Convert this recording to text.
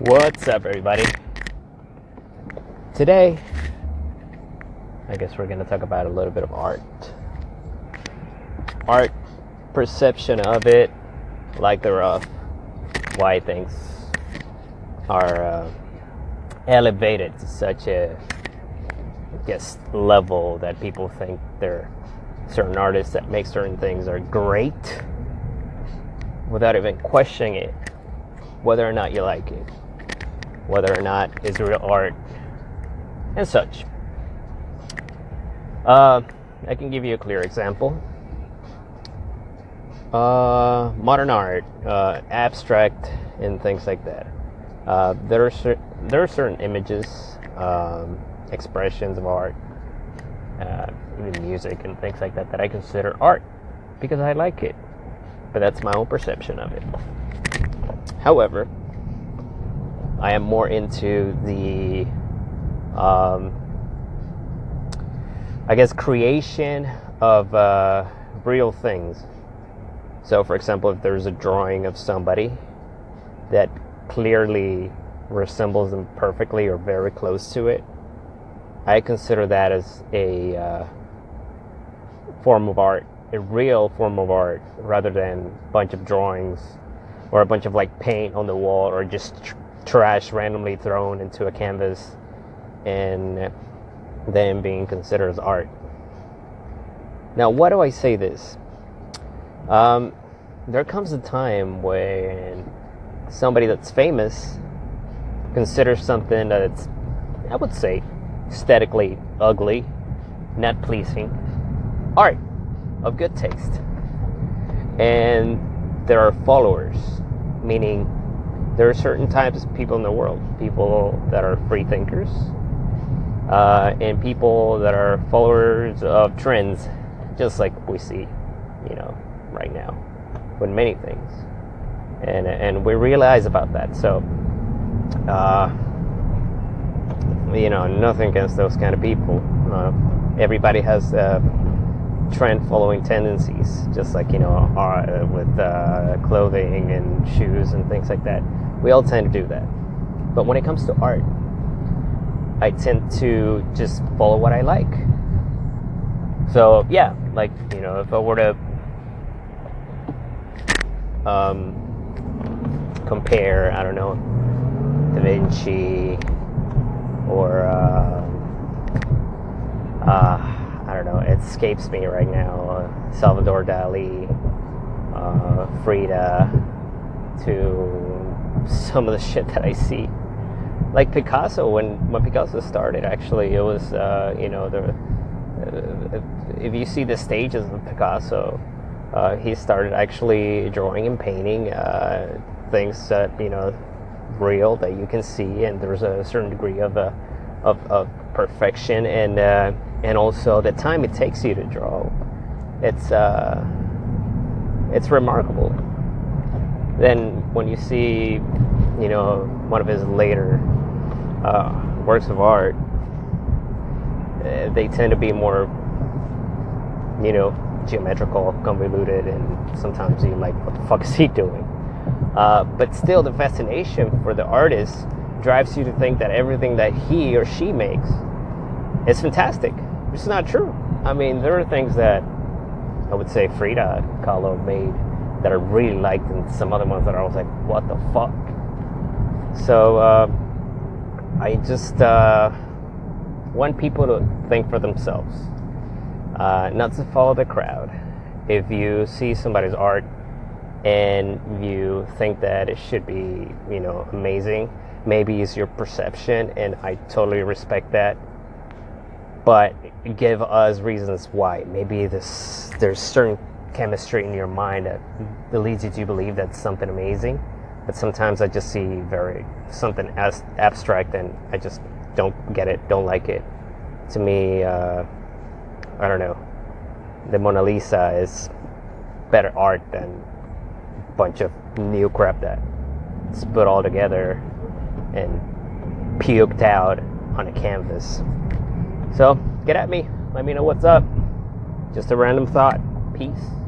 What's up, everybody? Today, I guess we're going to talk about a little bit of art. Art, perception of it, like the rough, why things are uh, elevated to such a, guess, level that people think they're certain artists that make certain things are great without even questioning it, whether or not you like it whether or not it's real art and such. Uh, I can give you a clear example. Uh, modern art, uh, abstract, and things like that. Uh, there are cer- there are certain images, um, expressions of art, uh, even music and things like that that I consider art because I like it. But that's my own perception of it. However, I am more into the, um, I guess, creation of uh, real things. So, for example, if there's a drawing of somebody that clearly resembles them perfectly or very close to it, I consider that as a uh, form of art, a real form of art, rather than a bunch of drawings or a bunch of like paint on the wall or just trash randomly thrown into a canvas and then being considered as art. Now, why do I say this? Um, there comes a time when somebody that's famous considers something that's, I would say, aesthetically ugly, not pleasing, art of good taste. And there are followers, meaning there are certain types of people in the world. People that are free thinkers uh, and people that are followers of trends just like we see you know right now with many things. And and we realize about that. So uh, you know nothing against those kind of people. Uh, everybody has uh, trend following tendencies just like you know uh, with uh, clothing and shoes and things like that we all tend to do that. But when it comes to art, I tend to just follow what I like. So yeah, like you know, if I were to um, compare, I don't know, Da Vinci or uh, uh, I don't know, it escapes me right now. Uh, Salvador Dali, uh, Frida, to some of the shit that I see. Like Picasso, when when Picasso started, actually, it was uh, you know the uh, if you see the stages of Picasso, uh, he started actually drawing and painting uh, things that you know real that you can see, and there's a certain degree of uh, of, of perfection and and also the time it takes you to draw. It's uh, it's remarkable then when you see, you know, one of his later uh, works of art, uh, they tend to be more, you know, geometrical, convoluted, and sometimes you're like, what the fuck is he doing? Uh, but still, the fascination for the artist drives you to think that everything that he or she makes is fantastic. It's not true. I mean, there are things that I would say Frida Kahlo made that I really liked, and some other ones that I was like, what the fuck? So uh, I just uh, want people to think for themselves, uh, not to follow the crowd. If you see somebody's art and you think that it should be, you know, amazing, maybe it's your perception, and I totally respect that. But give us reasons why. Maybe this there's certain chemistry in your mind that, leads you to believe that's something amazing. But sometimes I just see very something as abstract and I just don't get it, don't like it. To me, uh, I don't know. The Mona Lisa is better art than a bunch of new crap that's put all together and puked out on a canvas. So get at me. Let me know what's up. Just a random thought. Peace.